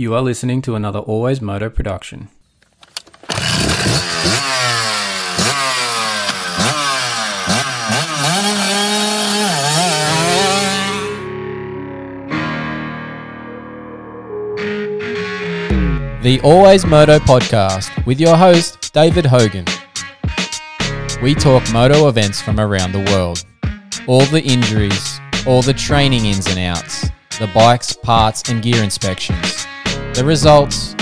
You are listening to another Always Moto production. The Always Moto podcast with your host, David Hogan. We talk moto events from around the world, all the injuries, all the training ins and outs, the bikes, parts, and gear inspections, the results.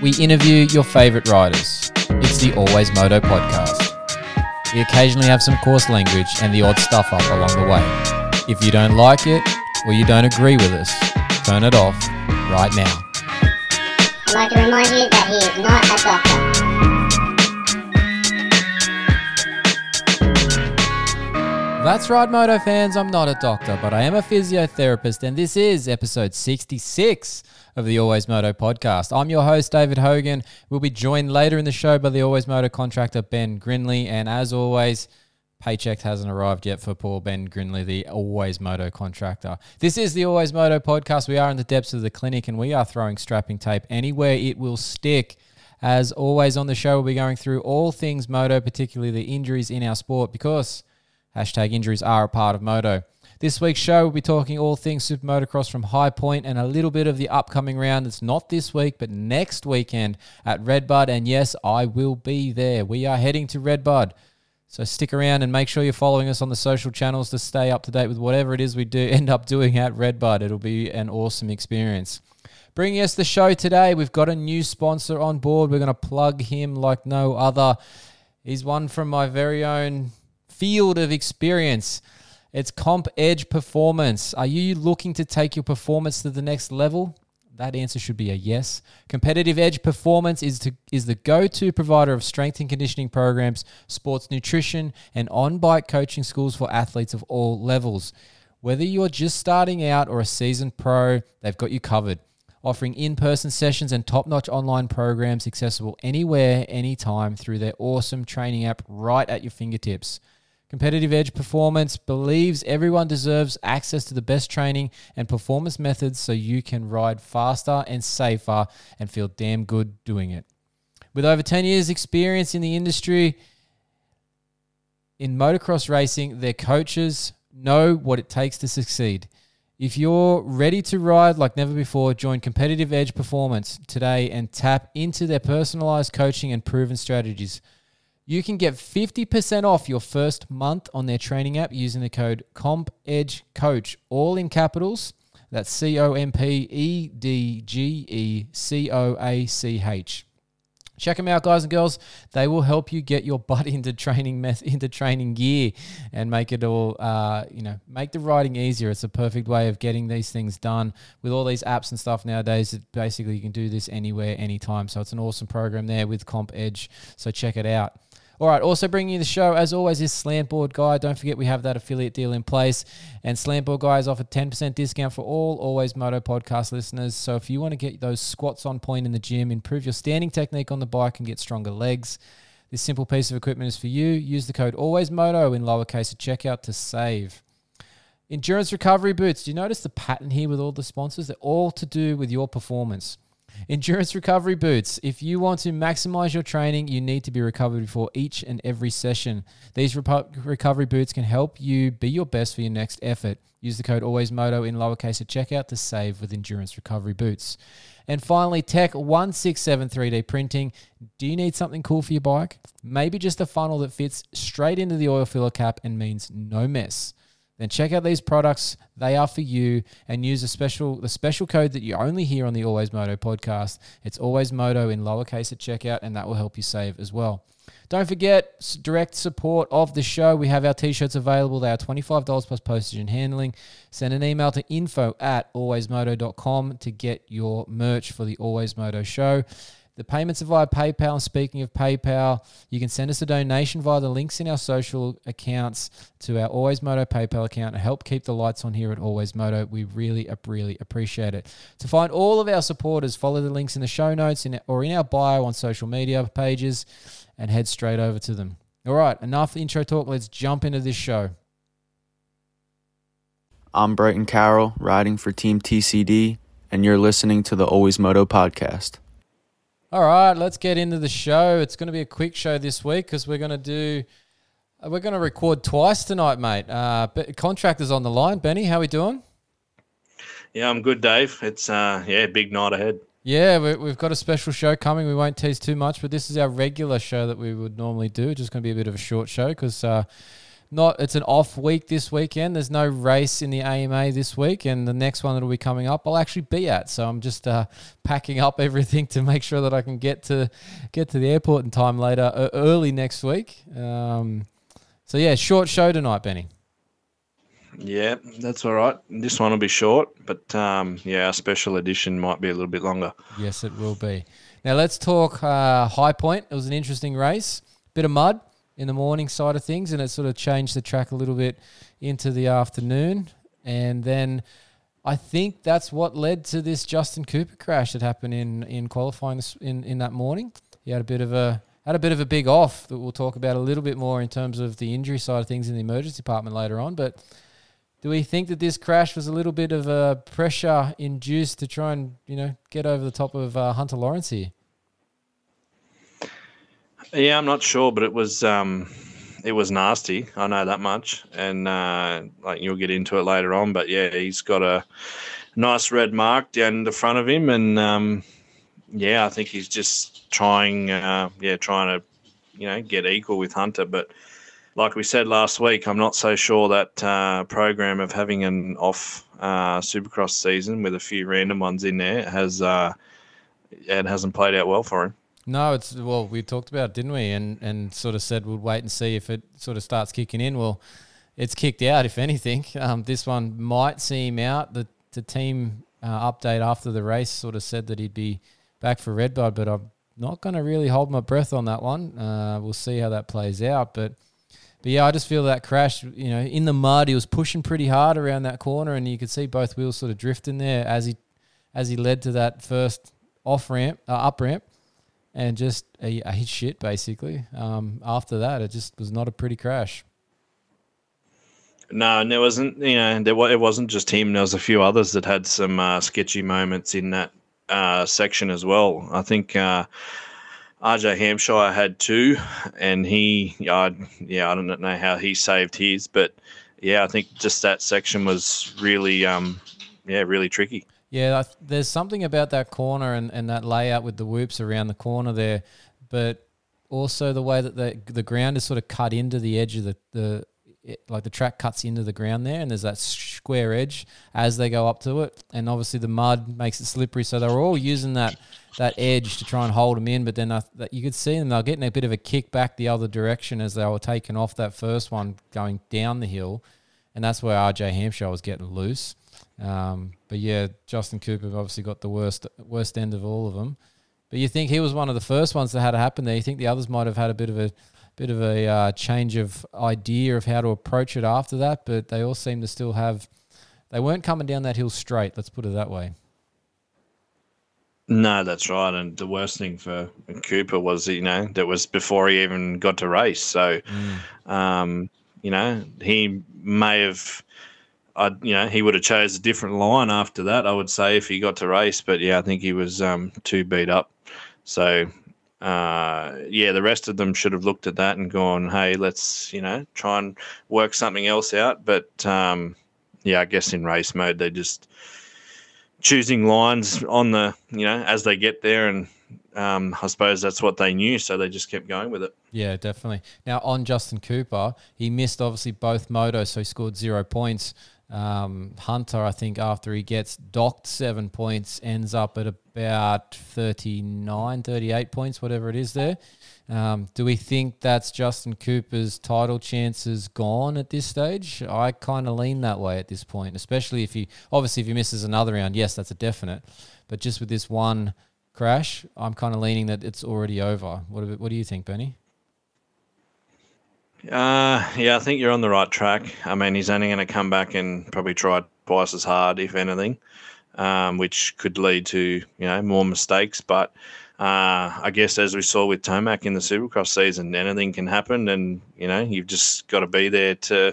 We interview your favorite riders. It's the Always Moto podcast. We occasionally have some coarse language and the odd stuff up along the way. If you don't like it or you don't agree with us, turn it off right now. I'd like to remind you that he is not a doctor. That's right, Moto fans. I'm not a doctor, but I am a physiotherapist, and this is episode 66 of the Always Moto podcast. I'm your host, David Hogan. We'll be joined later in the show by the Always Moto contractor, Ben Grinley. And as always, paycheck hasn't arrived yet for poor Ben Grinley, the Always Moto contractor. This is the Always Moto podcast. We are in the depths of the clinic, and we are throwing strapping tape anywhere it will stick. As always on the show, we'll be going through all things moto, particularly the injuries in our sport, because Hashtag injuries are a part of moto. This week's show, we'll be talking all things super motocross from High Point and a little bit of the upcoming round. It's not this week, but next weekend at Redbud. And yes, I will be there. We are heading to Redbud. So stick around and make sure you're following us on the social channels to stay up to date with whatever it is we do end up doing at Redbud. It'll be an awesome experience. Bringing us the show today, we've got a new sponsor on board. We're going to plug him like no other. He's one from my very own field of experience. It's Comp Edge Performance. Are you looking to take your performance to the next level? That answer should be a yes. Competitive Edge Performance is to, is the go-to provider of strength and conditioning programs, sports nutrition, and on-bike coaching schools for athletes of all levels. Whether you're just starting out or a seasoned pro, they've got you covered. Offering in-person sessions and top-notch online programs accessible anywhere, anytime through their awesome training app right at your fingertips. Competitive Edge Performance believes everyone deserves access to the best training and performance methods so you can ride faster and safer and feel damn good doing it. With over 10 years' experience in the industry in motocross racing, their coaches know what it takes to succeed. If you're ready to ride like never before, join Competitive Edge Performance today and tap into their personalized coaching and proven strategies. You can get 50% off your first month on their training app using the code CompEdgeCoach, all in capitals. That's C O M P E D G E C O A C H. Check them out, guys and girls. They will help you get your butt into training meth- into training gear and make it all, uh, you know, make the riding easier. It's a perfect way of getting these things done with all these apps and stuff nowadays. It basically, you can do this anywhere, anytime. So it's an awesome program there with Comp Edge. So check it out. All right, also bringing you the show, as always, is Slantboard Guy. Don't forget we have that affiliate deal in place. And Slantboard Guy has offered 10% discount for all Always Moto podcast listeners. So if you want to get those squats on point in the gym, improve your standing technique on the bike, and get stronger legs, this simple piece of equipment is for you. Use the code ALWAYSMOTO in lowercase at checkout to save. Endurance recovery boots. Do you notice the pattern here with all the sponsors? They're all to do with your performance. Endurance recovery boots. If you want to maximize your training, you need to be recovered before each and every session. These recovery boots can help you be your best for your next effort. Use the code ALWAYSMOTO in lowercase at checkout to save with endurance recovery boots. And finally, Tech 167 3D printing. Do you need something cool for your bike? Maybe just a funnel that fits straight into the oil filler cap and means no mess then check out these products. They are for you, and use a special the special code that you only hear on the Always Moto podcast. It's Always Moto in lowercase at checkout, and that will help you save as well. Don't forget direct support of the show. We have our t-shirts available. They are $25 plus postage and handling. Send an email to info at alwaysmoto.com to get your merch for the Always Moto show. The payments are via PayPal. And speaking of PayPal, you can send us a donation via the links in our social accounts to our Always Moto PayPal account and help keep the lights on here at Always Moto. We really, really appreciate it. To find all of our supporters, follow the links in the show notes in, or in our bio on social media pages and head straight over to them. All right, enough intro talk. Let's jump into this show. I'm Brighton Carroll, riding for Team TCD, and you're listening to the Always Moto podcast. All right, let's get into the show. It's going to be a quick show this week because we're going to do. uh, We're going to record twice tonight, mate. Uh, but contractors on the line. Benny, how are we doing? Yeah, I'm good, Dave. It's uh, yeah, big night ahead. Yeah, we, we've got a special show coming. We won't tease too much, but this is our regular show that we would normally do. Just going to be a bit of a short show because uh, not it's an off week this weekend. There's no race in the AMA this week, and the next one that'll be coming up, I'll actually be at. So I'm just uh, packing up everything to make sure that I can get to get to the airport in time later, uh, early next week. Um, so yeah, short show tonight, Benny. Yeah, that's all right. This one will be short, but um, yeah, our special edition might be a little bit longer. Yes, it will be. Now let's talk uh, High Point. It was an interesting race. Bit of mud in the morning side of things, and it sort of changed the track a little bit into the afternoon. And then I think that's what led to this Justin Cooper crash that happened in in qualifying this, in in that morning. He had a bit of a had a bit of a big off that we'll talk about a little bit more in terms of the injury side of things in the emergency department later on, but. Do we think that this crash was a little bit of a pressure induced to try and you know get over the top of uh, Hunter Lawrence here? Yeah, I'm not sure, but it was um, it was nasty. I know that much, and uh, like you'll get into it later on. But yeah, he's got a nice red mark down the front of him, and um, yeah, I think he's just trying, uh, yeah, trying to you know get equal with Hunter, but. Like we said last week, I'm not so sure that uh, program of having an off uh, Supercross season with a few random ones in there has uh, it hasn't played out well for him. No, it's well, we talked about it, didn't we? And and sort of said we'd wait and see if it sort of starts kicking in. Well, it's kicked out. If anything, um, this one might see him out. The the team uh, update after the race sort of said that he'd be back for Redbud, but I'm not going to really hold my breath on that one. Uh, we'll see how that plays out, but. But yeah, I just feel that crash, you know, in the mud, he was pushing pretty hard around that corner, and you could see both wheels sort of drifting there as he, as he led to that first off ramp, uh, up ramp, and just a, a hit shit basically. Um, after that, it just was not a pretty crash. No, and there wasn't. You know, there it wasn't just him. There was a few others that had some uh, sketchy moments in that uh, section as well. I think uh, RJ Hampshire had two, and he, I, yeah, I don't know how he saved his, but yeah, I think just that section was really, um, yeah, really tricky. Yeah, there's something about that corner and, and that layout with the whoops around the corner there, but also the way that the the ground is sort of cut into the edge of the the it, like the track cuts into the ground there, and there's that square edge as they go up to it, and obviously the mud makes it slippery. So they're all using that that edge to try and hold them in, but then I, that you could see them they're getting a bit of a kick back the other direction as they were taking off that first one going down the hill, and that's where RJ Hampshire was getting loose. Um, but yeah, Justin Cooper obviously got the worst worst end of all of them. But you think he was one of the first ones that had to happen there? You think the others might have had a bit of a bit of a uh, change of idea of how to approach it after that, but they all seem to still have. They weren't coming down that hill straight. Let's put it that way. No, that's right. And the worst thing for Cooper was, you know, that was before he even got to race. So, um, you know, he may have, I, you know, he would have chose a different line after that. I would say if he got to race, but yeah, I think he was um, too beat up. So, uh, yeah, the rest of them should have looked at that and gone, hey, let's, you know, try and work something else out. But um, yeah, I guess in race mode they just choosing lines on the you know as they get there and um, I suppose that's what they knew so they just kept going with it Yeah, definitely. Now on Justin Cooper, he missed obviously both motos, so he scored zero points. Um, Hunter, I think, after he gets docked seven points, ends up at about 39, 38 points, whatever it is there. Um, do we think that's Justin Cooper's title chances gone at this stage? I kind of lean that way at this point, especially if he, obviously, if he misses another round, yes, that's a definite. But just with this one crash, I'm kind of leaning that it's already over. What, what do you think, Benny? Uh, yeah I think you're on the right track I mean he's only going to come back and probably try twice as hard if anything um, which could lead to you know more mistakes but uh, I guess as we saw with Tomac in the Supercross season anything can happen and you know you've just got to be there to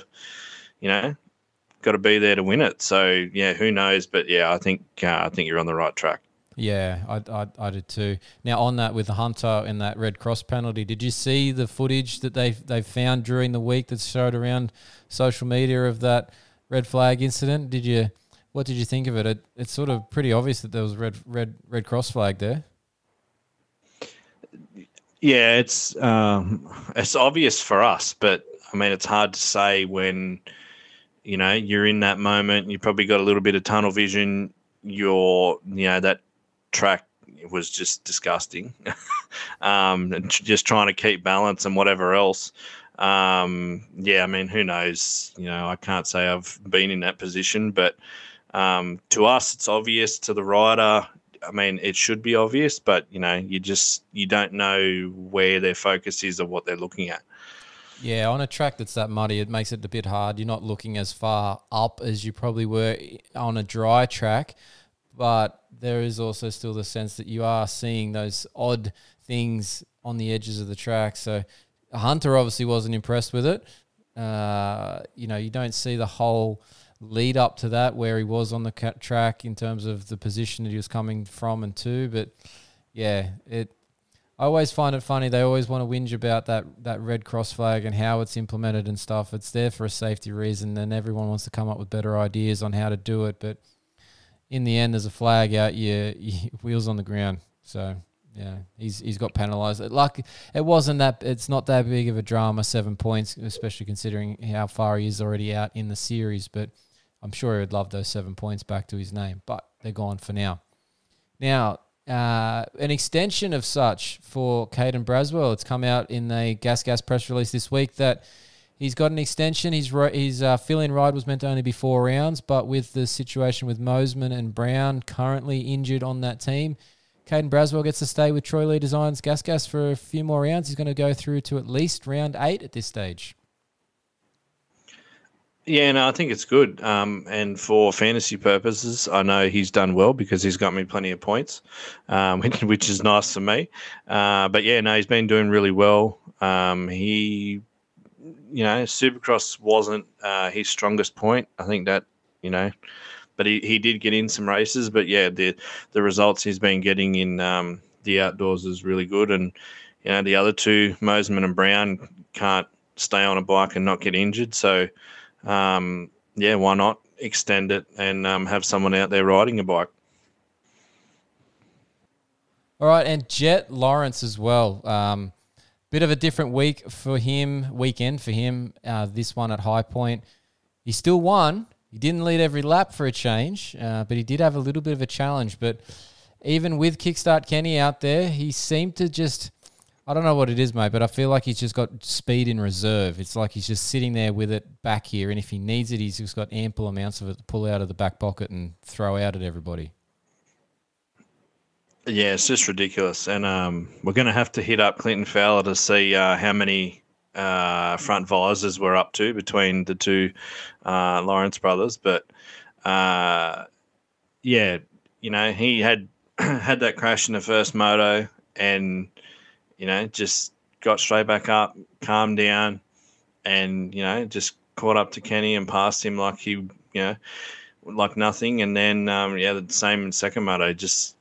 you know got to be there to win it. So yeah, who knows? But yeah, I think uh, I think you're on the right track. Yeah, I, I, I did too. Now on that with the Hunter and that red cross penalty, did you see the footage that they they found during the week that showed around social media of that red flag incident? Did you what did you think of it? it it's sort of pretty obvious that there was red red red cross flag there. Yeah, it's um, it's obvious for us, but I mean, it's hard to say when you know you're in that moment. You probably got a little bit of tunnel vision. You're you know that track was just disgusting. um, just trying to keep balance and whatever else. Um, yeah, I mean, who knows? You know, I can't say I've been in that position, but um, to us, it's obvious. To the rider, I mean, it should be obvious, but you know, you just you don't know where their focus is or what they're looking at. Yeah, on a track that's that muddy, it makes it a bit hard. You're not looking as far up as you probably were on a dry track, but there is also still the sense that you are seeing those odd things on the edges of the track. So Hunter obviously wasn't impressed with it. Uh, you know, you don't see the whole lead up to that where he was on the track in terms of the position that he was coming from and to. But yeah, it. I always find it funny. They always want to whinge about that that red cross flag and how it's implemented and stuff. It's there for a safety reason, and everyone wants to come up with better ideas on how to do it. But in the end, there's a flag out. You, you wheels on the ground. So yeah, he's he's got penalised. Like it wasn't that. It's not that big of a drama. Seven points, especially considering how far he is already out in the series. But I'm sure he would love those seven points back to his name, but they're gone for now. Now, uh, an extension of such for Caden Braswell. It's come out in a Gas Gas press release this week that he's got an extension. His his uh, fill-in ride was meant to only be four rounds, but with the situation with Mosiman and Brown currently injured on that team, Caden Braswell gets to stay with Troy Lee Designs Gas Gas for a few more rounds. He's going to go through to at least round eight at this stage. Yeah, no, I think it's good. Um, and for fantasy purposes, I know he's done well because he's got me plenty of points, um, which, which, is nice for me. Uh, but yeah, no, he's been doing really well. Um, he, you know, Supercross wasn't uh, his strongest point. I think that, you know, but he, he did get in some races. But yeah, the the results he's been getting in um, the outdoors is really good. And you know, the other two, Mosiman and Brown, can't stay on a bike and not get injured. So um, yeah, why not extend it and um, have someone out there riding a bike? All right, and Jett Lawrence as well. Um, bit of a different week for him, weekend for him. Uh, this one at High Point, he still won. He didn't lead every lap for a change, uh, but he did have a little bit of a challenge. But even with Kickstart Kenny out there, he seemed to just I don't know what it is, mate, but I feel like he's just got speed in reserve. It's like he's just sitting there with it back here, and if he needs it, he's just got ample amounts of it to pull out of the back pocket and throw out at everybody. Yeah, it's just ridiculous, and um, we're going to have to hit up Clinton Fowler to see uh, how many uh, front visors we're up to between the two uh, Lawrence brothers. But uh, yeah, you know, he had had that crash in the first moto, and you know, just got straight back up, calmed down, and you know, just caught up to Kenny and passed him like he, you know, like nothing. And then um, yeah, the same in second moto. Just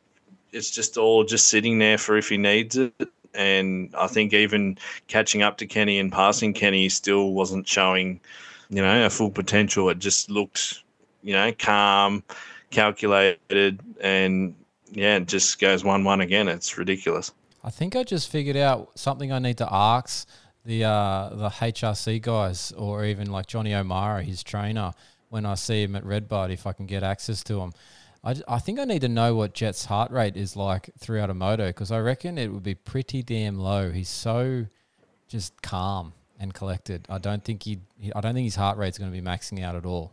it's just all just sitting there for if he needs it. And I think even catching up to Kenny and passing Kenny still wasn't showing, you know, a full potential. It just looked, you know, calm, calculated, and yeah, it just goes one one again. It's ridiculous. I think I just figured out something I need to ask the uh, the HRC guys or even like Johnny O'Mara, his trainer, when I see him at Redbud, if I can get access to him. I, I think I need to know what Jett's heart rate is like throughout a moto because I reckon it would be pretty damn low. He's so just calm and collected. I don't think he. I don't think his heart rate's going to be maxing out at all.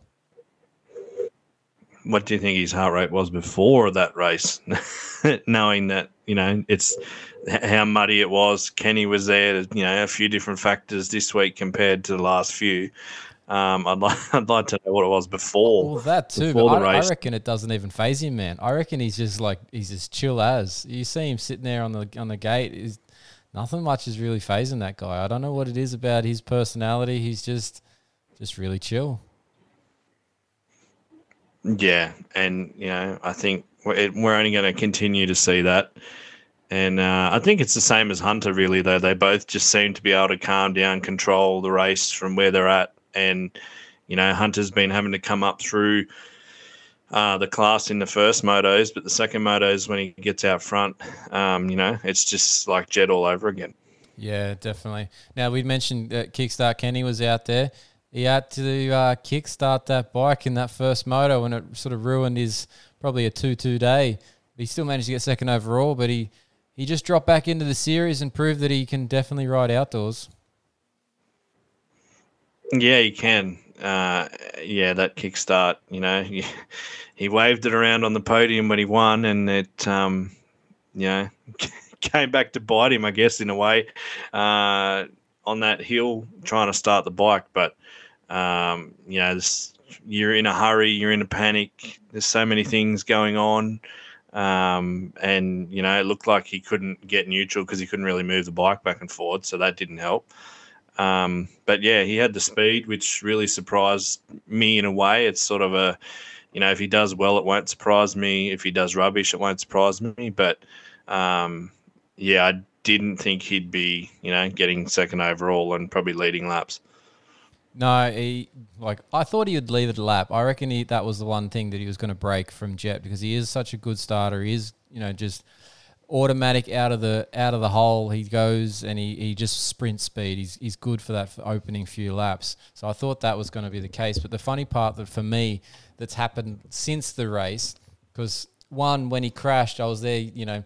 What do you think his heart rate was before that race? Knowing that you know it's how muddy it was. Kenny was there. You know, a few different factors this week compared to the last few. Um, I'd like I'd like to know what it was before. Well, that too. But I, I, reckon it doesn't even faze him, man. I reckon he's just like he's as chill as you see him sitting there on the on the gate. Is nothing much is really fazing that guy. I don't know what it is about his personality. He's just just really chill. Yeah, and you know, I think we're, we're only going to continue to see that. And uh, I think it's the same as Hunter, really. Though they both just seem to be able to calm down, control the race from where they're at. And you know, Hunter's been having to come up through uh, the class in the first motos, but the second motos when he gets out front, um, you know, it's just like Jett all over again. Yeah, definitely. Now we mentioned that Kickstart Kenny was out there. He had to uh, kickstart that bike in that first moto, and it sort of ruined his probably a two-two day. He still managed to get second overall, but he he just dropped back into the series and proved that he can definitely ride outdoors. Yeah, he can. Uh, yeah, that kickstart. You know, he, waved it around on the podium when he won, and it, um, you know, came back to bite him, I guess, in a way, uh, on that hill trying to start the bike. But um, you know, you're in a hurry, you're in a panic. There's so many things going on. Um, and you know, it looked like he couldn't get neutral because he couldn't really move the bike back and forward, so that didn't help. Um, but yeah, he had the speed, which really surprised me in a way. It's sort of a, you know, if he does well, it won't surprise me. If he does rubbish, it won't surprise me. But um, yeah, I didn't think he'd be, you know, getting second overall and probably leading laps. No, he like I thought he would leave it a lap. I reckon he, that was the one thing that he was going to break from Jett because he is such a good starter. He is, you know, just automatic out of the out of the hole. He goes and he, he just sprint speed. He's he's good for that opening few laps. So I thought that was going to be the case. But the funny part that for me that's happened since the race, because one when he crashed, I was there. You know,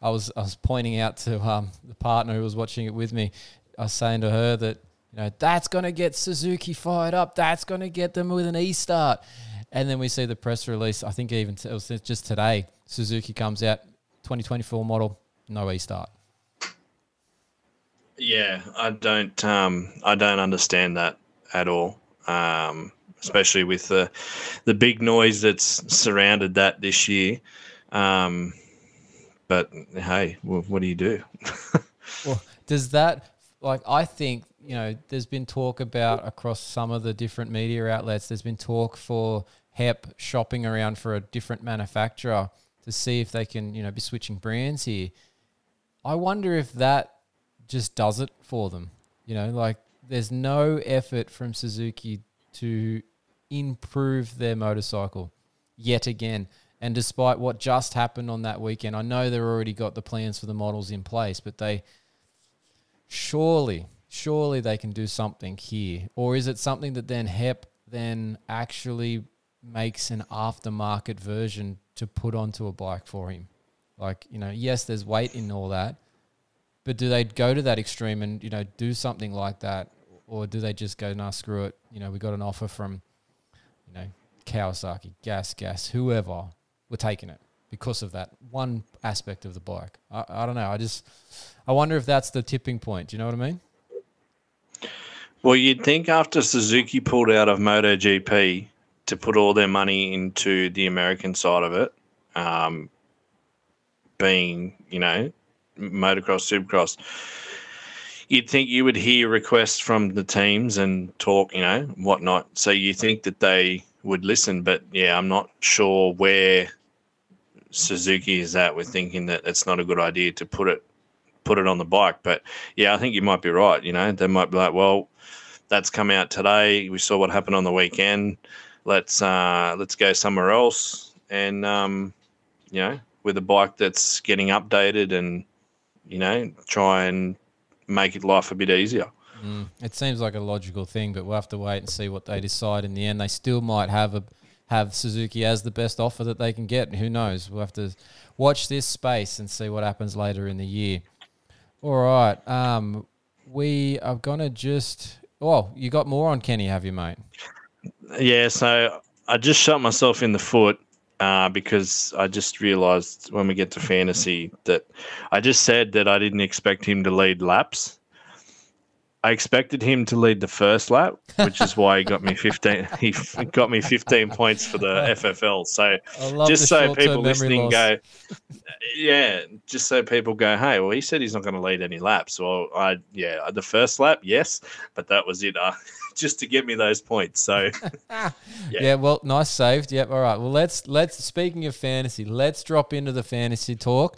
I was I was pointing out to um, the partner who was watching it with me. I was saying to her that you know that's going to get Suzuki fired up. That's going to get them with an E start. And then we see the press release. I think even t- it was just today. Suzuki comes out 2024 model, no E start. Yeah, I don't. Um, I don't understand that at all. Um, especially with the the big noise that's surrounded that this year. Um, but hey, well, what do you do? well, does that like I think you know? There's been talk about across some of the different media outlets. There's been talk for HEP shopping around for a different manufacturer to see if they can, you know, be switching brands here. I wonder if that just does it for them. You know, like there's no effort from Suzuki to improve their motorcycle yet again. And despite what just happened on that weekend, I know they've already got the plans for the models in place, but they surely, surely they can do something here. Or is it something that then HEP then actually makes an aftermarket version to put onto a bike for him. Like, you know, yes, there's weight in all that, but do they go to that extreme and, you know, do something like that? Or do they just go, nah, screw it. You know, we got an offer from, you know, Kawasaki, Gas, Gas, whoever. We're taking it because of that one aspect of the bike. I, I don't know. I just, I wonder if that's the tipping point. Do you know what I mean? Well, you'd think after Suzuki pulled out of MotoGP, to put all their money into the American side of it, um, being you know motocross, supercross. You'd think you would hear requests from the teams and talk, you know, whatnot. So you think that they would listen, but yeah, I'm not sure where Suzuki is at with thinking that it's not a good idea to put it put it on the bike. But yeah, I think you might be right. You know, they might be like, well, that's come out today. We saw what happened on the weekend let's uh, let's go somewhere else and um, you know with a bike that's getting updated and you know try and make it life a bit easier. Mm, it seems like a logical thing, but we'll have to wait and see what they decide in the end. They still might have a have Suzuki as the best offer that they can get. Who knows? We'll have to watch this space and see what happens later in the year. All right. Um, we are gonna just. Oh, you got more on Kenny, have you, mate? Yeah, so I just shot myself in the foot uh, because I just realized when we get to fantasy that I just said that I didn't expect him to lead laps. I expected him to lead the first lap, which is why he got me fifteen. He got me fifteen points for the FFL. So just so people listening loss. go, yeah, just so people go, hey, well, he said he's not going to lead any laps. Well, I yeah, the first lap, yes, but that was it. Uh, just to get me those points. So Yeah. well, nice saved. Yep. All right. Well, let's let's speaking of fantasy, let's drop into the fantasy talk.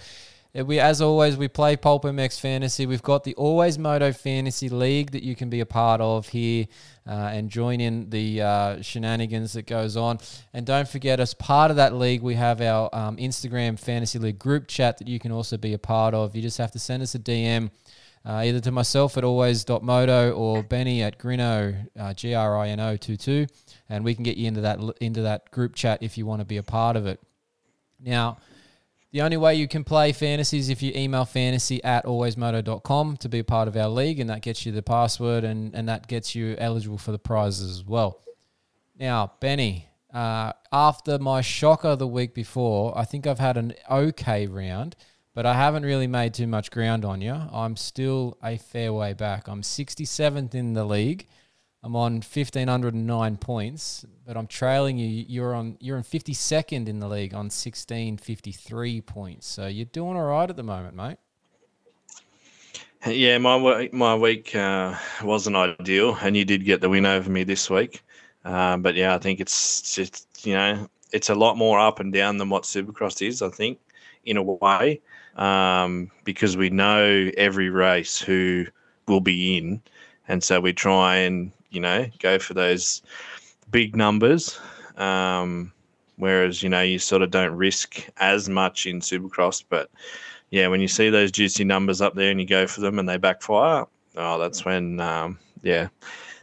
Uh, We, as always, we play Pulp MX Fantasy. We've got the Always Moto Fantasy League that you can be a part of here uh, and join in the uh, shenanigans that goes on. And don't forget, as part of that league, we have our um, Instagram Fantasy League group chat that you can also be a part of. You just have to send us a DM. Uh, either to myself at always.moto or Benny at Grino, uh, G R I N O 22, and we can get you into that into that group chat if you want to be a part of it. Now, the only way you can play fantasy is if you email fantasy at alwaysmoto.com to be a part of our league, and that gets you the password and, and that gets you eligible for the prizes as well. Now, Benny, uh, after my shocker the week before, I think I've had an okay round, but I haven't really made too much ground on you. I'm still a fair way back. I'm 67th in the league. I'm on 1509 points, but I'm trailing you. You're on you're on 52nd in the league on 1653 points. So you're doing all right at the moment, mate. Yeah, my my week uh, wasn't ideal, and you did get the win over me this week. Uh, but yeah, I think it's just you know it's a lot more up and down than what Supercross is. I think in a way um, because we know every race who will be in, and so we try and you know go for those big numbers. Um, whereas you know you sort of don't risk as much in Supercross, but yeah, when you see those juicy numbers up there and you go for them and they backfire, oh, that's when, um, yeah,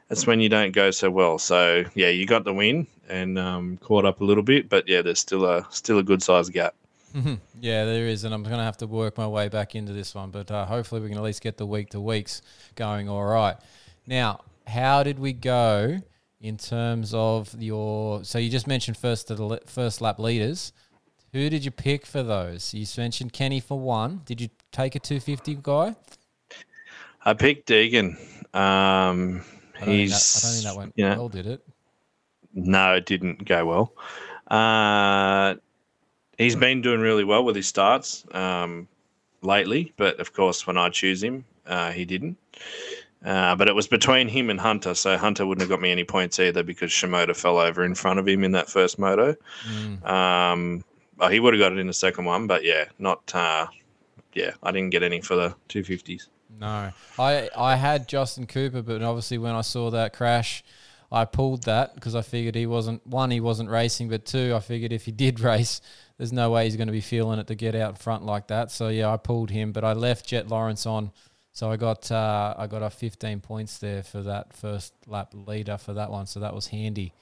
that's when you don't go so well. So yeah, you got the win and um, caught up a little bit, but yeah, there's still a still a good size gap. Yeah, there is, and I'm going to have to work my way back into this one, but uh, hopefully we can at least get the week to weeks going all right. Now, how did we go in terms of your? So you just mentioned first to the le- first lap leaders. Who did you pick for those? You mentioned Kenny for one. Did you take a 250 guy? I picked Deegan. Um, I he's that, I don't think that went you know, well, did it? No, it didn't go well. Uh, he's been doing really well with his starts um, lately, but of course, when I choose him, uh, he didn't. Uh, but it was between him and Hunter, so Hunter wouldn't have got me any points either because Shimoda fell over in front of him in that first moto. Mm. Um, oh, he would have got it in the second one, but yeah, not. Uh, yeah, I didn't get any for the two fifties. No, I I had Justin Cooper, but obviously when I saw that crash, I pulled that because I figured he wasn't one, he wasn't racing, but two, I figured if he did race, there's no way he's going to be feeling it to get out front like that. So yeah, I pulled him, but I left Jett Lawrence on, so I got uh, I got a 15 points there for that first lap leader for that one, so that was handy.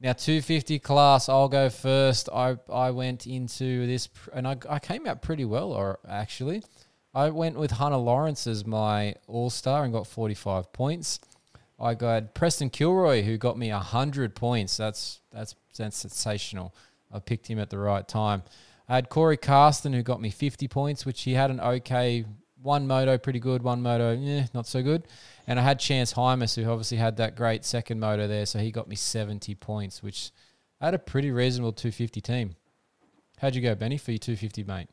Now 250 class, I'll go first. I I went into this pr- and I I came out pretty well, or actually. I went with Hunter Lawrence as my all star and got 45 points. I got Preston Kilroy who got me 100 points. That's that's that's sensational. I picked him at the right time. I had Cory Carsten who got me 50 points, which he had an okay one moto pretty good, one moto eh, not so good. And I had Chance Hymas who obviously had that great second moto there, so he got me 70 points, which I had a pretty reasonable 250 team. How'd you go, Benny, for your 250, mate?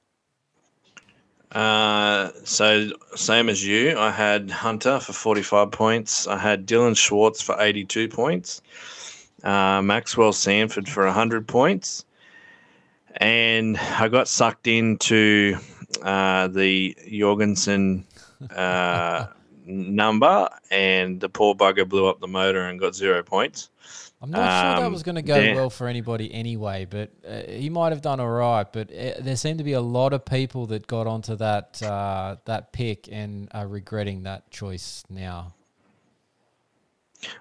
Uh, so same as you, I had Hunter for 45 points. I had Dilan Schwartz for 82 points. Uh, Maxwell Sanford for 100 points. And I got sucked into uh, the Jorgensen uh, number, and the poor bugger blew up the motor and got zero points. I'm not sure that Um, was going to go Dan- well for anybody anyway, but uh, he might have done all right. But uh, there seemed to be a lot of people that got onto that uh, that pick and are regretting that choice now.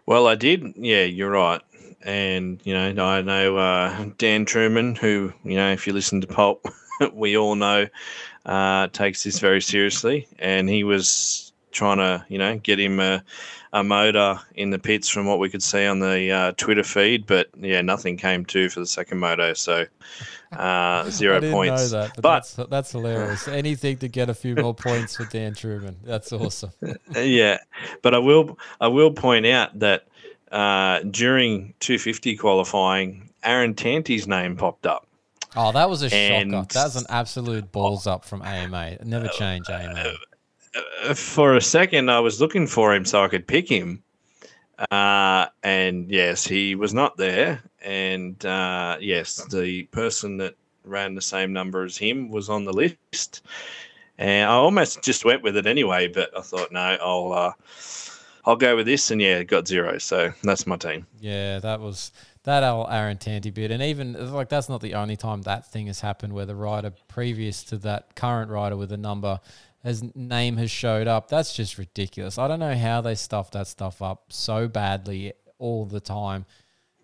Well, I did. Yeah, you're right. And, you know, I know uh, Dan Truman, who, you know, if you listen to Pulp, we all know uh, takes this very seriously. And he was trying to, you know, get him a, a motor in the pits from what we could see on the uh, Twitter feed. But, yeah, nothing came to for the second moto. So uh, zero I didn't points. know that, but, But- that's that's hilarious. Anything to get a few more points for Dan Truman. That's awesome. yeah, but I will I will point out that uh, during 250 qualifying, Aaron Tanti's name popped up. Oh, that was a shocker. And- That was an absolute balls up from AMA. Never change AMA. Uh, For a second, I was looking for him so I could pick him, Uh, and yes, he was not there. And uh, yes, the person that ran the same number as him was on the list. And I almost just went with it anyway, but I thought, no, I'll uh, I'll go with this. And yeah, got zero. So that's my team. Yeah, that was that old Aaron Tanti bit, and even like that's not the only time that thing has happened where the rider previous to that current rider with a number his name has showed up. That's just ridiculous. I don't know how they stuff that stuff up so badly all the time.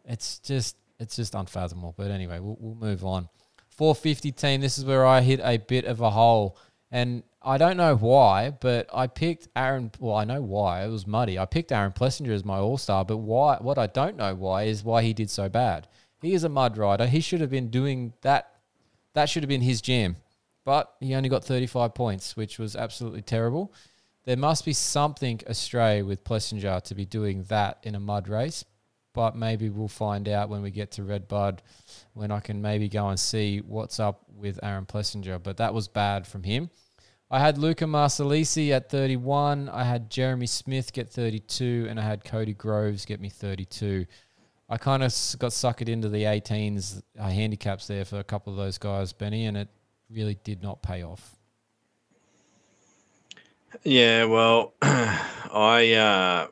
It's just it's just unfathomable. But anyway, we'll, we'll move on. 450 team. This is where I hit a bit of a hole, and I don't know why, but I picked Aaron. Well, I know why. It was muddy. I picked Aaron Plessinger as my all star, but why? What I don't know why is why he did so bad. He is a mud rider. He should have been doing that. That should have been his jam but he only got 35 points, which was absolutely terrible. There must be something astray with Plessinger to be doing that in a mud race, but maybe we'll find out when we get to Redbud, when I can maybe go and see what's up with Aaron Plessinger. But that was bad from him. I had Luca Marsalisi at 31. I had Jeremy Smith get 32, and I had Cody Groves get me 32. I kind of got suckered into the 18s uh, handicaps there for a couple of those guys, Benny, and it really did not pay off. Yeah, well, I uh,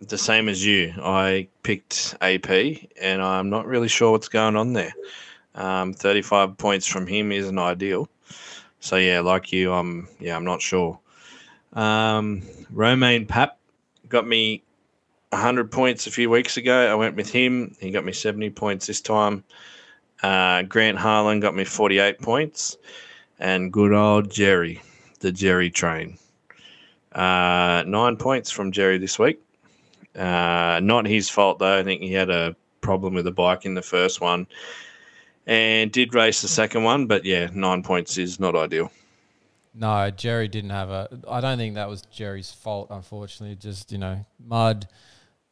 the same as you. I picked AP, and I'm not really sure what's going on there. Um, 35 points from him isn't ideal. So yeah, like you, I'm yeah, I'm not sure. Um, Romain Pape got me 100 points a few weeks ago. I went with him. He got me 70 points this time. Uh, Grant Harlan got me 48 points. And good old Jerry, the Jerry train. Uh, nine points from Jerry this week. Uh, not his fault, though. I think he had a problem with the bike in the first one and did race the second one. But yeah, nine points is not ideal. No, Jerry didn't have a. I don't think that was Jerry's fault, unfortunately. Just, you know, mud,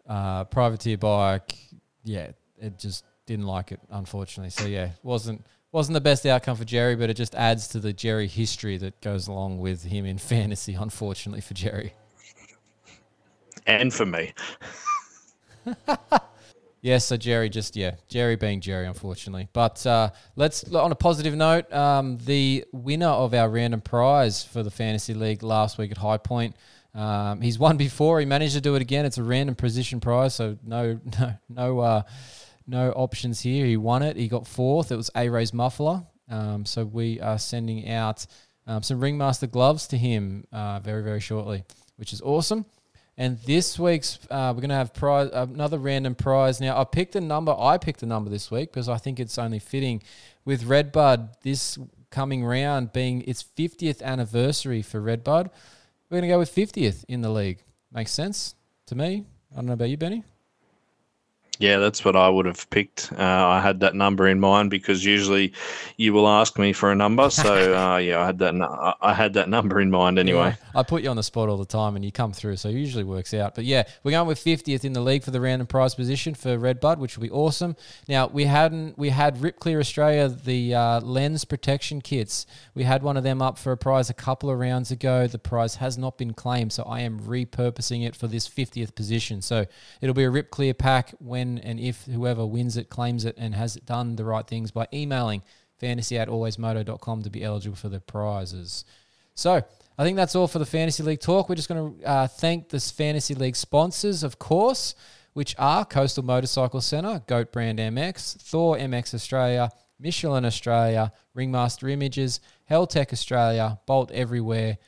uh, privateer bike. Yeah, it just didn't like it, unfortunately. So yeah, wasn't wasn't the best outcome for Jerry, but it just adds to the Jerry history that goes along with him in fantasy. Unfortunately for Jerry, and for me. Yes, so Jerry just yeah, Jerry being Jerry, unfortunately. But uh, let's on a positive note, um, the winner of our random prize for the fantasy league last week at High Point, um, he's won before. He managed to do it again. It's a random position prize, so no no no uh, no options here. He won it. He got fourth. It was A Ray's muffler. Um, so we are sending out um, some Ringmaster gloves to him uh, very, very shortly, which is awesome. And this week's uh, we're going to have prize, another random prize. Now I picked a number. I picked a number this week because I think it's only fitting with Redbud this coming round being its 50th anniversary for Redbud. We're going to go with 50th in the league. Makes sense to me. I don't know about you, Benny. Yeah, that's what I would have picked. Uh, I had that number in mind because usually you will ask me for a number. So uh, yeah, I had that. I had that number in mind anyway. Yeah, I put you on the spot all the time, and you come through, so it usually works out. But yeah, we're going with fiftieth in the league for the random prize position for Redbud, which will be awesome. Now we hadn't we had Rip Clear Australia the uh, lens protection kits. We had one of them up for a prize a couple of rounds ago. The prize has not been claimed, so I am repurposing it for this fiftieth position. So it'll be a Rip Clear pack when and if whoever wins it claims it and has done the right things by emailing fantasy at alwaysmoto.com to be eligible for the prizes. So I think that's all for the Fantasy League talk. We're just going to uh, thank this Fantasy League sponsors, of course, which are Coastal Motorcycle Centre, Goat Brand MX, Thor MX Australia, Michelin Australia, Ringmaster Images, Helltech Australia, Bolt Everywhere,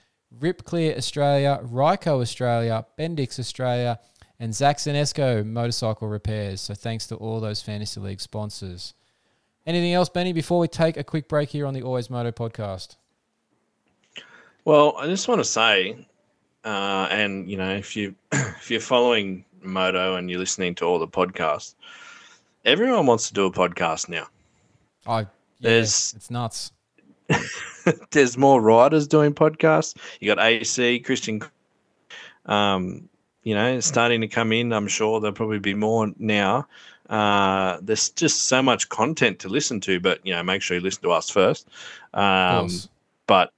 Rip Clear Australia, Ryco Australia, Bendix Australia, and Zach Zanesco Motorcycle Repairs. So thanks to all those Fantasy League sponsors. Anything else, Benny, before we take a quick break here on the Always Moto podcast? Well, I just want to say, uh, and you know, if you if you're following Moto and you're listening to all the podcasts, everyone wants to do a podcast now. I yeah, there's it's nuts. there's more riders doing podcasts. You got AC Christian. Um, you know, starting to come in. I'm sure there'll probably be more now. Uh, there's just so much content to listen to, but you know, make sure you listen to us first. Um, but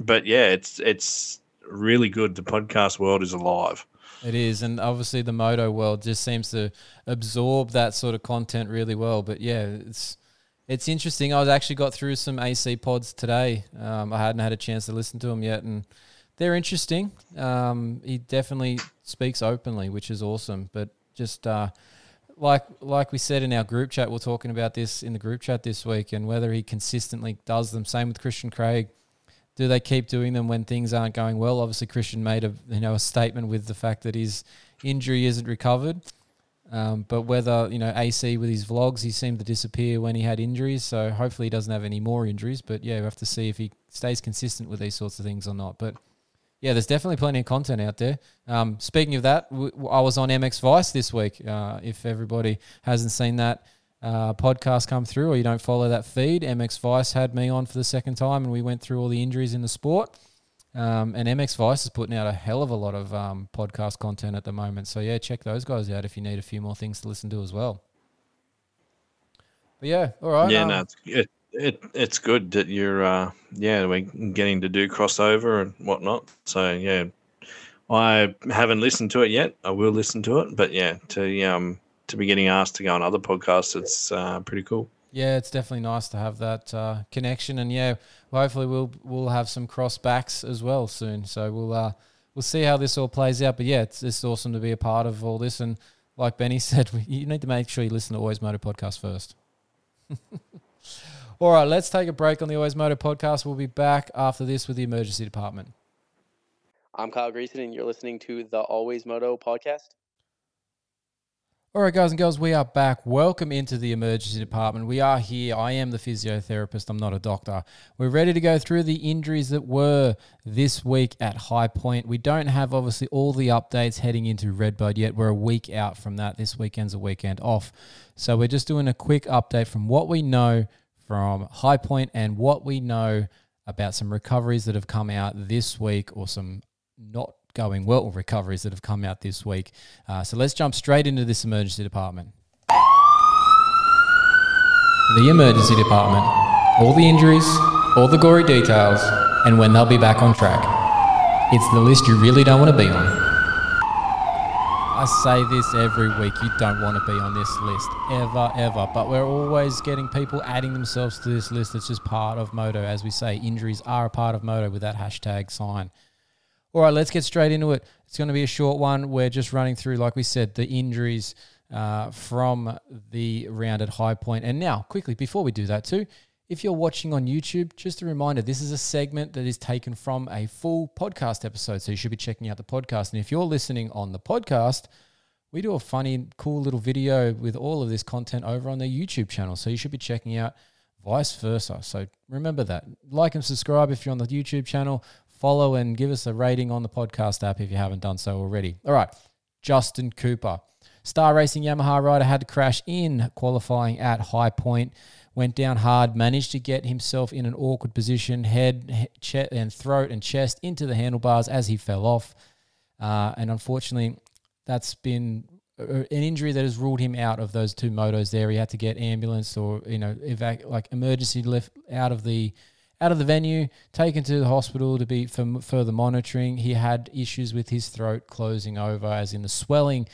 but yeah, it's it's really good. The podcast world is alive. It is, and obviously the moto world just seems to absorb that sort of content really well. But yeah, it's it's interesting. I was actually got through some AC pods today. Um, I hadn't had a chance to listen to them yet, and they're interesting. Um, he definitely speaks openly, which is awesome. But just uh, like like we said in our group chat, we're talking about this in the group chat this week, and whether he consistently does them. Same with Christian Craig. Do they keep doing them when things aren't going well? Obviously, Christian made a you know a statement with the fact that his injury isn't recovered. Um, but whether you know AC with his vlogs, he seemed to disappear when he had injuries. So hopefully he doesn't have any more injuries. But yeah, we have to see if he stays consistent with these sorts of things or not. But yeah, there's definitely plenty of content out there. Um, speaking of that, w- I was on MX Vice this week. Uh, if everybody hasn't seen that uh, podcast come through or you don't follow that feed, MX Vice had me on for the second time and we went through all the injuries in the sport. Um, and MX Vice is putting out a hell of a lot of um, podcast content at the moment. So yeah, check those guys out if you need a few more things to listen to as well. But yeah, all right. Yeah, um, no, it's, it, it it's good that you're uh yeah we're getting to do crossover and whatnot. So yeah, I haven't listened to it yet. I will listen to it, but yeah, to um to be getting asked to go on other podcasts, it's uh, pretty cool. Yeah, it's definitely nice to have that uh, connection, and yeah, hopefully we'll we'll have some cross backs as well soon. So we'll uh, we'll see how this all plays out. But yeah, it's it's awesome to be a part of all this, and like Benny said, you need to make sure you listen to Always Moto podcast first. all right, let's take a break on the Always Moto podcast. We'll be back after this with the emergency department. I'm Kyle Greason, and you're listening to the Always Moto podcast. All right, guys and girls, we are back. Welcome into the emergency department. We are here. I am the physiotherapist. I'm not a doctor. We're ready to go through the injuries that were this week at High Point. We don't have obviously all the updates heading into Redbud yet. We're a week out from that. This weekend's a weekend off. So we're just doing a quick update from what we know from High Point and what we know about some recoveries that have come out this week or some not going well recoveries that have come out this week. Uh, so let's jump straight into this emergency department. The emergency department. All the injuries, all the gory details, and when they'll be back on track. It's the list you really don't want to be on. I say this every week. You don't want to be on this list ever, ever. But we're always getting people adding themselves to this list. It's just part of Moto. As we say, injuries are a part of Moto with that hashtag sign. All right, let's get straight into it. It's going to be a short one. We're just running through, like we said, the injuries uh, from the round at High Point. And now, quickly, before we do that, too, if you're watching on YouTube, just a reminder this is a segment that is taken from a full podcast episode. So you should be checking out the podcast. And if you're listening on the podcast, we do a funny, cool little video with all of this content over on the YouTube channel. So you should be checking out vice versa. So remember that. Like and subscribe if you're on the YouTube channel. Follow and give us a rating on the podcast app if you haven't done so already. All right, Justin Cooper. Star Racing Yamaha rider had to crash in qualifying at High Point. Went down hard, managed to get himself in an awkward position, head, he- and throat and chest into the handlebars as he fell off. Uh, and unfortunately, that's been an injury that has ruled him out of those two motos there. He had to get ambulance or you know evac- like emergency lift out of the out of the venue, taken to the hospital to be for further monitoring. He had issues with his throat closing over, as in the swelling,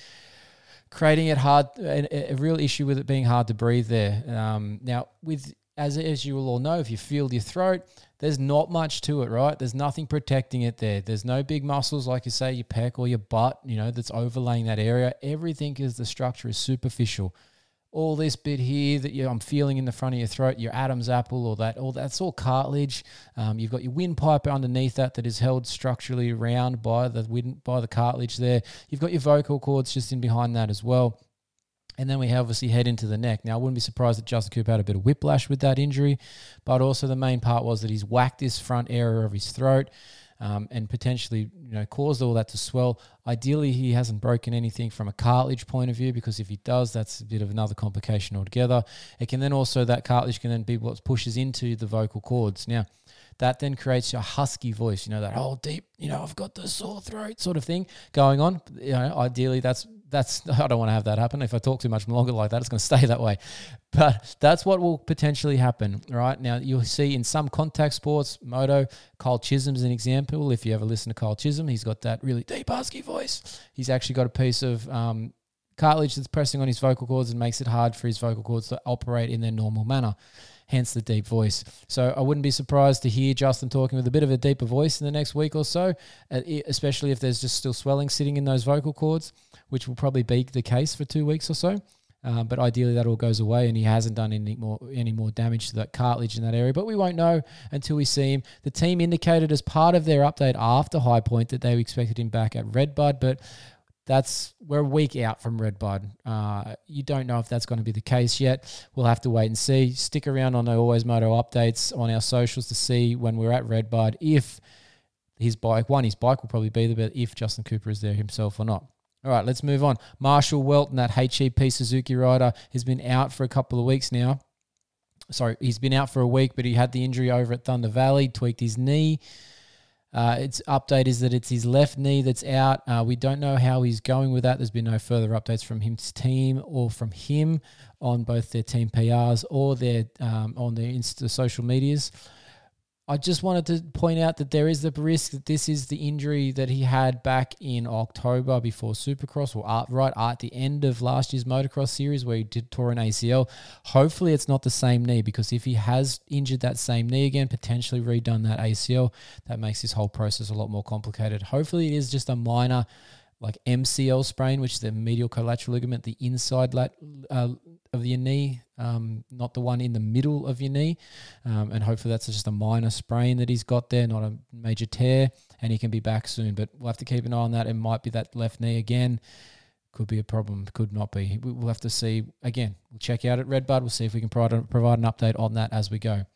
creating it hard, a, a real issue with it being hard to breathe there. Um, now, with as as you will all know, if you feel your throat, there's not much to it, right? There's nothing protecting it there. There's no big muscles like you say your pec or your butt, you know, that's overlaying that area. Everything is the structure is superficial all this bit here that you, I'm feeling in the front of your throat, your Adam's apple, or that, all that's all cartilage. Um, you've got your windpipe underneath that that is held structurally around by the wind, by the cartilage there. You've got your vocal cords just in behind that as well. And then we obviously head into the neck. Now, I wouldn't be surprised that Justin Cooper had a bit of whiplash with that injury, but also the main part was that he's whacked this front area of his throat um, and potentially you know caused all that to swell. Ideally, he hasn't broken anything from a cartilage point of view because if he does, that's a bit of another complication altogether. It can then also that cartilage can then be what pushes into the vocal cords. Now, that then creates a husky voice. You know that whole deep, you know, I've got the sore throat sort of thing going on. You know, ideally that's that's I don't want to have that happen. If I talk too much longer like that, it's going to stay that way. But that's what will potentially happen, right? Now you'll see in some contact sports, moto, Kyle Chisholm's an example. If you ever listen to Kyle Chisholm, he's got that really deep husky voice. He's actually got a piece of um, cartilage that's pressing on his vocal cords and makes it hard for his vocal cords to operate in their normal manner. Hence the deep voice. So I wouldn't be surprised to hear Justin talking with a bit of a deeper voice in the next week or so, uh, especially if there's just still swelling sitting in those vocal cords, which will probably be the case for two weeks or so. Uh, but ideally, that all goes away, and he hasn't done any more any more damage to that cartilage in that area. But we won't know until we see him. The team indicated as part of their update after High Point that they expected him back at Redbud, but that's we're a week out from Redbud. Uh, you don't know if that's going to be the case yet. We'll have to wait and see. Stick around on the Always Moto updates on our socials to see when we're at Redbud if his bike, one, his bike will probably be there, but if Justin Cooper is there himself or not. All right, let's move on. Marshal Weltin, that HEP Suzuki rider, has been out for a couple of weeks now. Sorry, he's been out for a week, but he had the injury over at Thunder Valley, tweaked his knee. Uh, its update is that it's his left knee that's out. Uh, we don't know how he's going with that. There's been no further updates from his team or from him on both their team PRs or their um, on their Insta social medias. I just wanted to point out that there is the risk that this is the injury that he had back in October before Supercross, or at, right at the end of last year's motocross series where he did tore an ACL. Hopefully, it's not the same knee because if he has injured that same knee again, potentially redone that ACL, that makes this whole process a lot more complicated. Hopefully, it is just a minor like MCL sprain, which is the medial collateral ligament, the inside lat, uh, of your knee, um, not the one in the middle of your knee. Um, and hopefully that's just a minor sprain that he's got there, not a major tear, and he can be back soon. But we'll have to keep an eye on that. It might be that left knee again. Could be a problem, could not be. We- We'll have to see. Again, we'll check out at Redbud. We'll see if we can provide, provide an update on that as we go.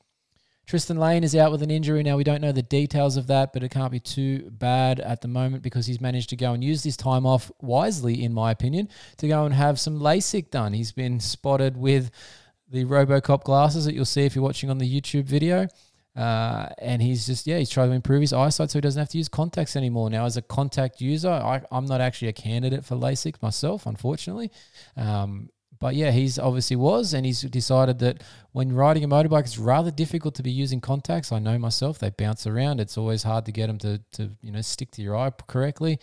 Tristan Lane is out with an injury. Now, we don't know the details of that, but it can't be too bad at the moment because he's managed to go and use this time off wisely, in my opinion, to go and have some LASIK done. He's been spotted with the Robocop glasses that you'll see if you're watching on the YouTube video. Uh, and he's just, yeah, he's trying to improve his eyesight so he doesn't have to use contacts anymore. Now, as a contact user, I, I'm not actually a candidate for LASIK myself, unfortunately. Um, but yeah, he's obviously was, and he's decided that when riding a motorbike, it's rather difficult to be using contacts. I know myself; they bounce around. It's always hard to get them to, to you know stick to your eye correctly,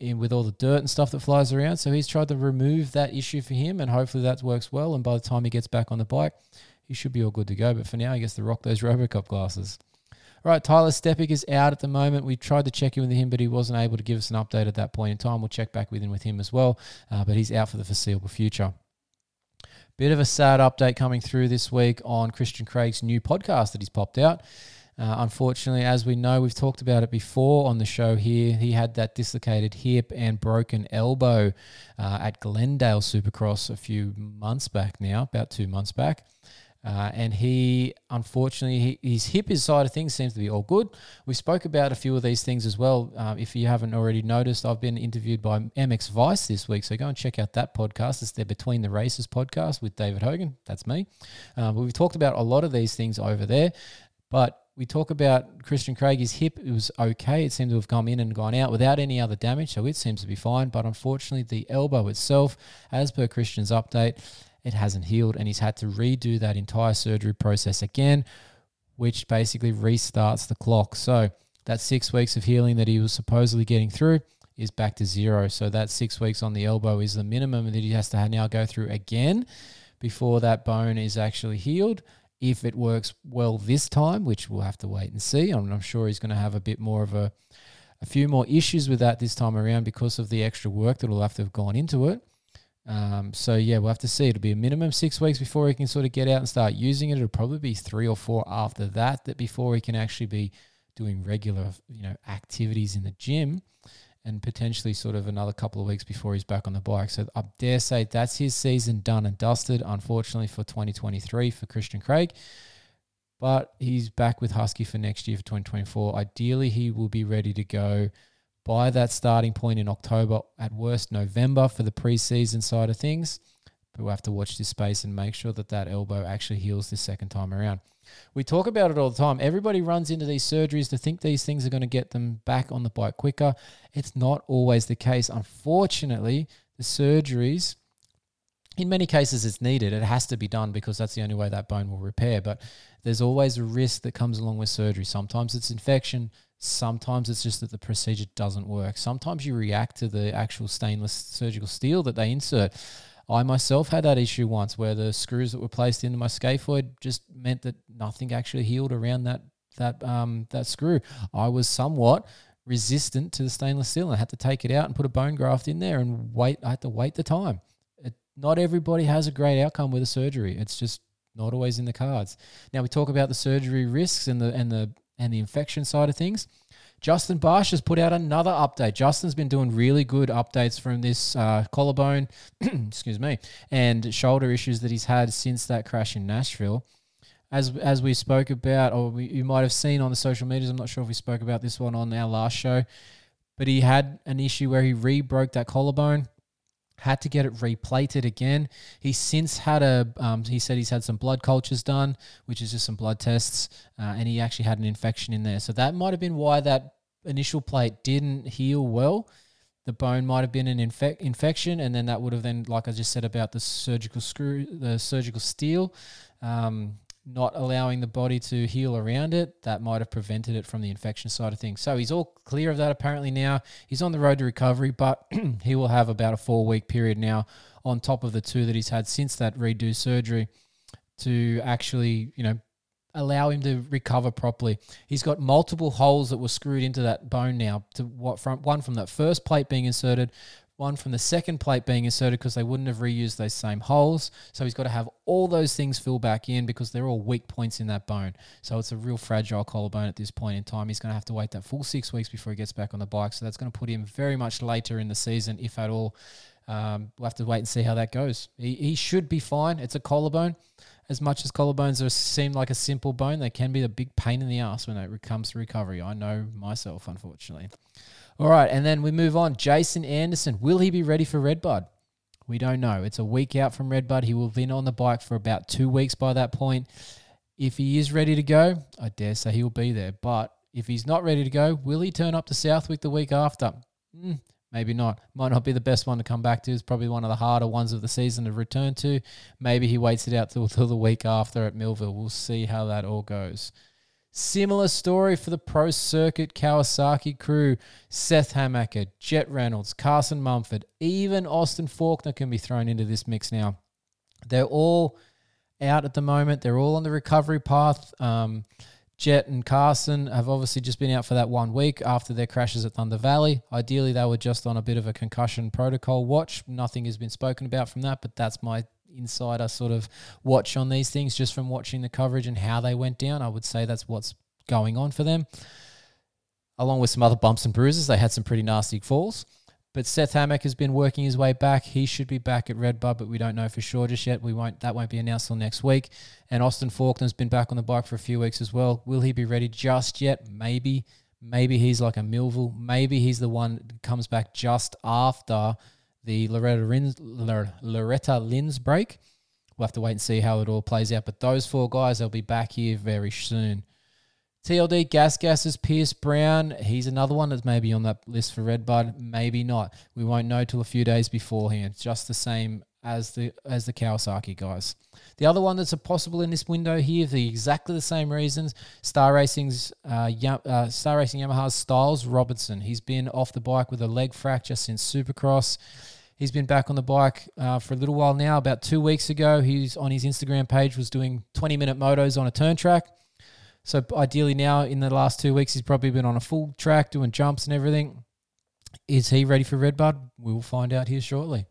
and with all the dirt and stuff that flies around. So he's tried to remove that issue for him, and hopefully that works well. And by the time he gets back on the bike, he should be all good to go. But for now, he gets to rock those Robocop glasses. Right, Tyler Stepek is out at the moment. We tried to check in with him, but he wasn't able to give us an update at that point in time. We'll check back with him with him as well, uh, but he's out for the foreseeable future. Bit of a sad update coming through this week on Christian Craig's new podcast that he's popped out. Uh, unfortunately, as we know, we've talked about it before on the show here. He had that dislocated hip and broken elbow uh, at Glendale Supercross a few months back now, about two months back. Uh, and he, unfortunately, he, his hip is side of things seems to be all good. We spoke about a few of these things as well. Um, if you haven't already noticed, I've been interviewed by MX Vice this week, so go and check out that podcast. It's their Between the Races podcast with David Hogan. That's me. Um, we've talked about a lot of these things over there, but we talk about Christian Craig. His hip it was okay. It seemed to have come in and gone out without any other damage, so it seems to be fine. But unfortunately, the elbow itself, as per Christian's update, it hasn't healed, and he's had to redo that entire surgery process again, which basically restarts the clock. So that six weeks of healing that he was supposedly getting through is back to zero. So that six weeks on the elbow is the minimum that he has to now go through again before that bone is actually healed. If it works well this time, which we'll have to wait and see, I'm, I'm sure he's going to have a bit more of a, a few more issues with that this time around because of the extra work that will have to have gone into it. Um, so yeah, we'll have to see. It'll be a minimum six weeks before he can sort of get out and start using it. It'll probably be three or four after that that before he can actually be doing regular, you know, activities in the gym, and potentially sort of another couple of weeks before he's back on the bike. So I dare say that's his season done and dusted. Unfortunately for 2023 for Christian Craig. But he's back with Husky for next year for 2024. Ideally, he will be ready to go by that starting point in October, at worst November for the preseason side of things. But we'll have to watch this space and make sure that that elbow actually heals this second time around. We talk about it all the time. Everybody runs into these surgeries to think these things are going to get them back on the bike quicker. It's not always the case. Unfortunately, the surgeries, in many cases, it's needed. It has to be done because that's the only way that bone will repair. But there's always a risk that comes along with surgery. Sometimes it's infection. Sometimes it's just that the procedure doesn't work. Sometimes you react to the actual stainless surgical steel that they insert. I myself had that issue once where the screws that were placed into my scaphoid just meant that nothing actually healed around that that um, that screw. I was somewhat resistant to the stainless steel and I had to take it out and put a bone graft in there and wait. I had to wait the time. It, not everybody has a great outcome with a surgery. It's just not always in the cards. Now we talk about the surgery risks and the and the and the infection side of things. Justin Barcia has put out another update. Justin's been doing really good updates from this uh, collarbone, excuse me, and shoulder issues that he's had since that crash in Nashville. As as we spoke about, or we, you might have seen on the social medias, I'm not sure if we spoke about this one on our last show, but he had an issue where he re broke that collarbone had to get it replated again. He's since had a, um, he said he's had some blood cultures done, which is just some blood tests, uh, and he actually had an infection in there. So that might have been why that initial plate didn't heal well. The bone might have been an infec- infection, and then that would have then, like I just said about the surgical screw, the surgical steel, um, not allowing the body to heal around it, that might have prevented it from the infection side of things. So he's all clear of that apparently now. He's on the road to recovery, but he will have about a four week period now on top of the two that he's had since that redo surgery to actually, you know, allow him to recover properly. He's got multiple holes that were screwed into that bone now. To what from one from that first plate being inserted, one from the second plate being inserted because they wouldn't have reused those same holes. So he's got to have all those things fill back in because they're all weak points in that bone. So it's a real fragile collarbone at this point in time. He's going to have to wait that full six weeks before he gets back on the bike. So that's going to put him very much later in the season, if at all. Um, we'll have to wait and see how that goes. He, he should be fine. It's a collarbone. As much as collarbones are, seem like a simple bone, they can be a big pain in the ass when it comes to recovery. I know myself, unfortunately. All right, and then we move on. Jason Anderson, will he be ready for Redbud? We don't know. It's a week out from Redbud. He will have been on the bike for about two weeks by that point. If he is ready to go, I dare say he'll be there. But if he's not ready to go, will he turn up to Southwick the week after? Mm, maybe not. Might not be the best one to come back to. It's probably one of the harder ones of the season to return to. Maybe he waits it out till, till the week after at Millville. We'll see how that all goes. Similar story for the Pro Circuit Kawasaki crew. Seth Hammaker, Jett Reynolds, Carson Mumford, even Austin Forkner can be thrown into this mix now. They're all out at the moment. They're all on the recovery path. Um, Jett and Carson have obviously just been out for that one week after their crashes at Thunder Valley. Ideally, they were just on a bit of a concussion protocol watch. Nothing has been spoken about from that, but that's my insider sort of watch on these things just from watching the coverage and how they went down. I would say that's what's going on for them. Along with some other bumps and bruises, they had some pretty nasty falls. But Seth Hammaker has been working his way back. He should be back at Red Redbud, but we don't know for sure just yet. We won't. That won't be announced till next week. And Austin Forkner's been back on the bike for a few weeks as well. Will he be ready just yet? Maybe. Maybe he's like a Millville. Maybe he's the one that comes back just after the Loretta Lynn's, Loretta Lynn's break. We'll have to wait and see how it all plays out. But those four guys, they'll be back here very soon. TLD Gas Gas's Pierce Brown. He's another one that's maybe on that list for Red Redbud. Maybe not. We won't know till a few days beforehand. Just the same as the as the Kawasaki guys. The other one that's a possible in this window here for exactly the same reasons. Star Racing's uh, Yam- uh, Star Racing Yamaha's Stilez Robertson. He's been off the bike with a leg fracture since Supercross. He's been back on the bike uh, for a little while now. About two weeks ago, he's on his Instagram page was doing 20 minute motos on a turn track. So ideally now in the last two weeks, he's probably been on a full track doing jumps and everything. Is he ready for Redbud? We will find out here shortly.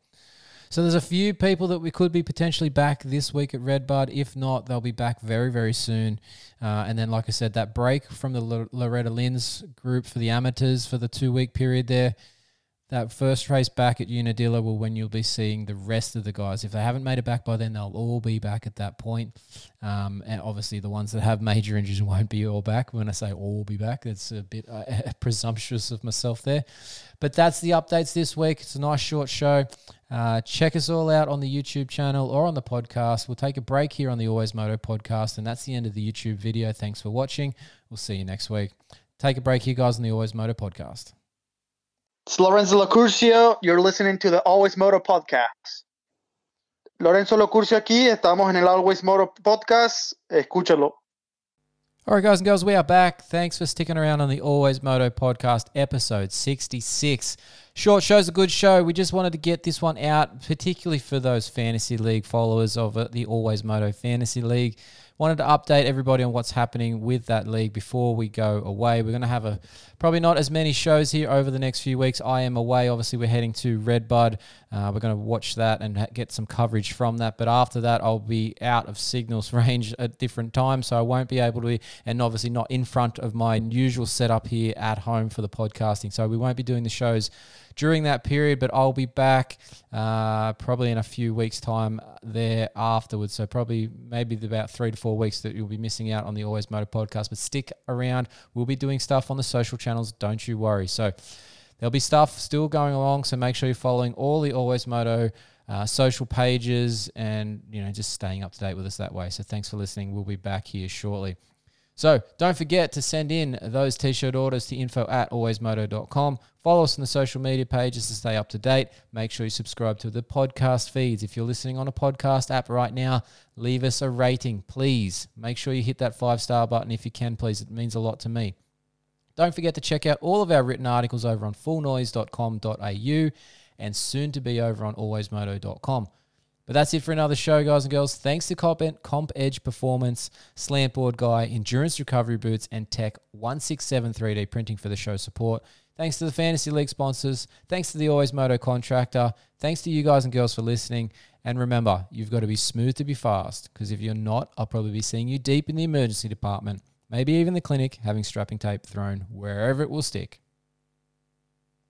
So there's a few people that we could be potentially back this week at Redbud. If not, they'll be back very, very soon. Uh, and then, like I said, that break from the Loretta Lynn's group for the amateurs for the two week period there that first race back at Unadilla will when you'll be seeing the rest of the guys. If they haven't made it back by then, they'll all be back at that point. Um, and obviously, the ones that have major injuries won't be all back. When I say all be back, that's a bit uh, presumptuous of myself there. But that's the updates this week. It's a nice short show. Uh, check us all out on the YouTube channel or on the podcast. We'll take a break here on the Always Moto podcast, and that's the end of the YouTube video. Thanks for watching. We'll see you next week. Take a break here, guys, on the Always Moto podcast. It's Lorenzo Locurcio. You're listening to the Always Moto podcast. Lorenzo Locurcio aquí. Estamos en el Always Moto podcast. Escúchalo. All right, guys and girls, we are back. Thanks for sticking around on the Always Moto podcast, episode 66. Short show's a good show. We just wanted to get this one out, particularly for those fantasy league followers of the Always Moto Fantasy League. Wanted to update everybody on what's happening with that league before we go away. We're going to have a probably not as many shows here over the next few weeks. I am away. Obviously, we're heading to Redbud. Uh, we're going to watch that and ha- get some coverage from that. But after that, I'll be out of signals range at different times, so I won't be able to be, and obviously not in front of my usual setup here at home for the podcasting. So we won't be doing the shows during that period, but I'll be back uh, probably in a few weeks' time there afterwards. So probably maybe about three to four weeks that you'll be missing out on the Always Moto podcast. But stick around. We'll be doing stuff on the social channels. Don't you worry. So there'll be stuff still going along. So make sure you're following all the Always Moto. Uh, social pages and you know just staying up to date with us that way so thanks for listening we'll be back here shortly so don't forget to send in those t-shirt orders to info at alwaysmoto.com. Follow us on the social media pages to stay up to date. Make sure you subscribe to the podcast feeds. If you're listening on a podcast app right now, leave us a rating, please. Make sure you hit that five-star button if you can, please. It means a lot to me. Don't forget to check out all of our written articles over on fullnoise.com.au and soon to be over on alwaysmoto.com. But that's it for another show, guys and girls. Thanks to Comp, Edge Performance, Slantboard Guy, Endurance Recovery Boots, and Tech 167 3D Printing for the show support. Thanks to the Fantasy League sponsors. Thanks to the Always Moto contractor. Thanks to you guys and girls for listening. And remember, you've got to be smooth to be fast, because if you're not, I'll probably be seeing you deep in the emergency department, maybe even the clinic, having strapping tape thrown wherever it will stick.